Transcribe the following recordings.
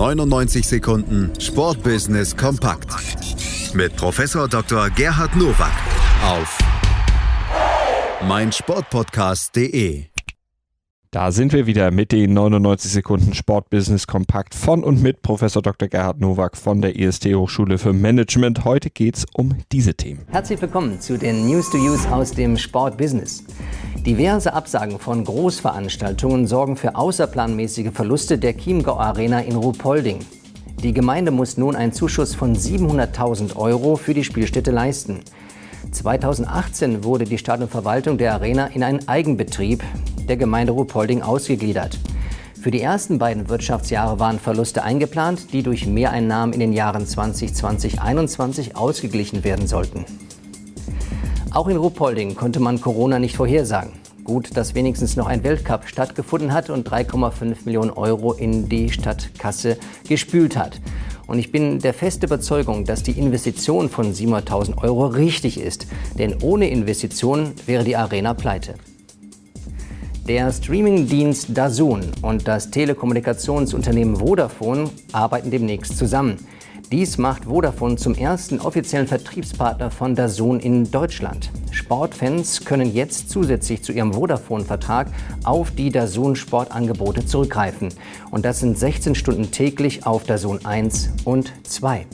99 Sekunden Sportbusiness kompakt mit Professor Dr. Gerhard Nowak auf meinsportpodcast.de. Da sind wir wieder mit den 99 Sekunden Sportbusiness kompakt von und mit Professor Dr. Gerhard Nowak von der IST Hochschule für Management. Heute geht es um diese Themen. Herzlich willkommen zu den News to Use aus dem Sportbusiness. Diverse Absagen von Großveranstaltungen sorgen für außerplanmäßige Verluste der Chiemgau Arena in Ruhpolding. Die Gemeinde muss nun einen Zuschuss von 700.000 Euro für die Spielstätte leisten. 2018 wurde die Stadionverwaltung der Arena in einen Eigenbetrieb der Gemeinde Ruhpolding ausgegliedert. Für die ersten beiden Wirtschaftsjahre waren Verluste eingeplant, die durch Mehreinnahmen in den Jahren 2020-21 ausgeglichen werden sollten. Auch in Ruhpolding konnte man Corona nicht vorhersagen. Gut, dass wenigstens noch ein Weltcup stattgefunden hat und 3,5 Millionen Euro in die Stadtkasse gespült hat. Und ich bin der festen Überzeugung, dass die Investition von 700.000 Euro richtig ist. Denn ohne Investition wäre die Arena pleite. Der Streamingdienst DAZN und das Telekommunikationsunternehmen Vodafone arbeiten demnächst zusammen. Dies macht Vodafone zum ersten offiziellen Vertriebspartner von DAZN in Deutschland. Sportfans können jetzt zusätzlich zu ihrem Vodafone-Vertrag auf die DAZN Sportangebote zurückgreifen. Und das sind 16 Stunden täglich auf DAZN 1 und 2.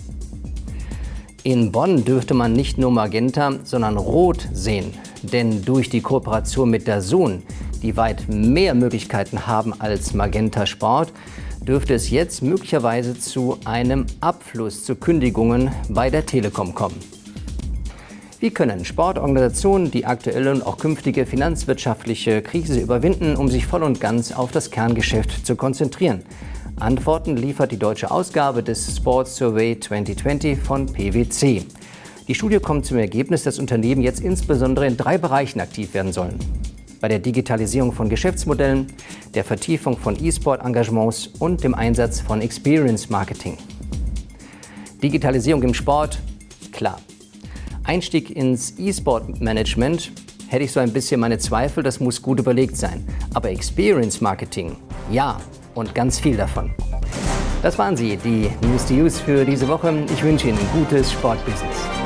In Bonn dürfte man nicht nur Magenta, sondern Rot sehen. Denn durch die Kooperation mit DAZN, die weit mehr Möglichkeiten haben als Magenta Sport, dürfte es jetzt möglicherweise zu einem Abfluss zu Kündigungen bei der Telekom kommen. Wie können Sportorganisationen die aktuelle und auch künftige finanzwirtschaftliche Krise überwinden, um sich voll und ganz auf das Kerngeschäft zu konzentrieren? Antworten liefert die deutsche Ausgabe des Sports Survey 2020 von PwC. Die Studie kommt zum Ergebnis, dass Unternehmen jetzt insbesondere in drei Bereichen aktiv werden sollen bei der Digitalisierung von Geschäftsmodellen, der Vertiefung von E-Sport-Engagements und dem Einsatz von Experience Marketing. Digitalisierung im Sport, klar. Einstieg ins E-Sport-Management hätte ich so ein bisschen meine Zweifel, das muss gut überlegt sein. Aber Experience Marketing, ja, und ganz viel davon. Das waren sie, die News to Use für diese Woche. Ich wünsche Ihnen gutes Sportbusiness.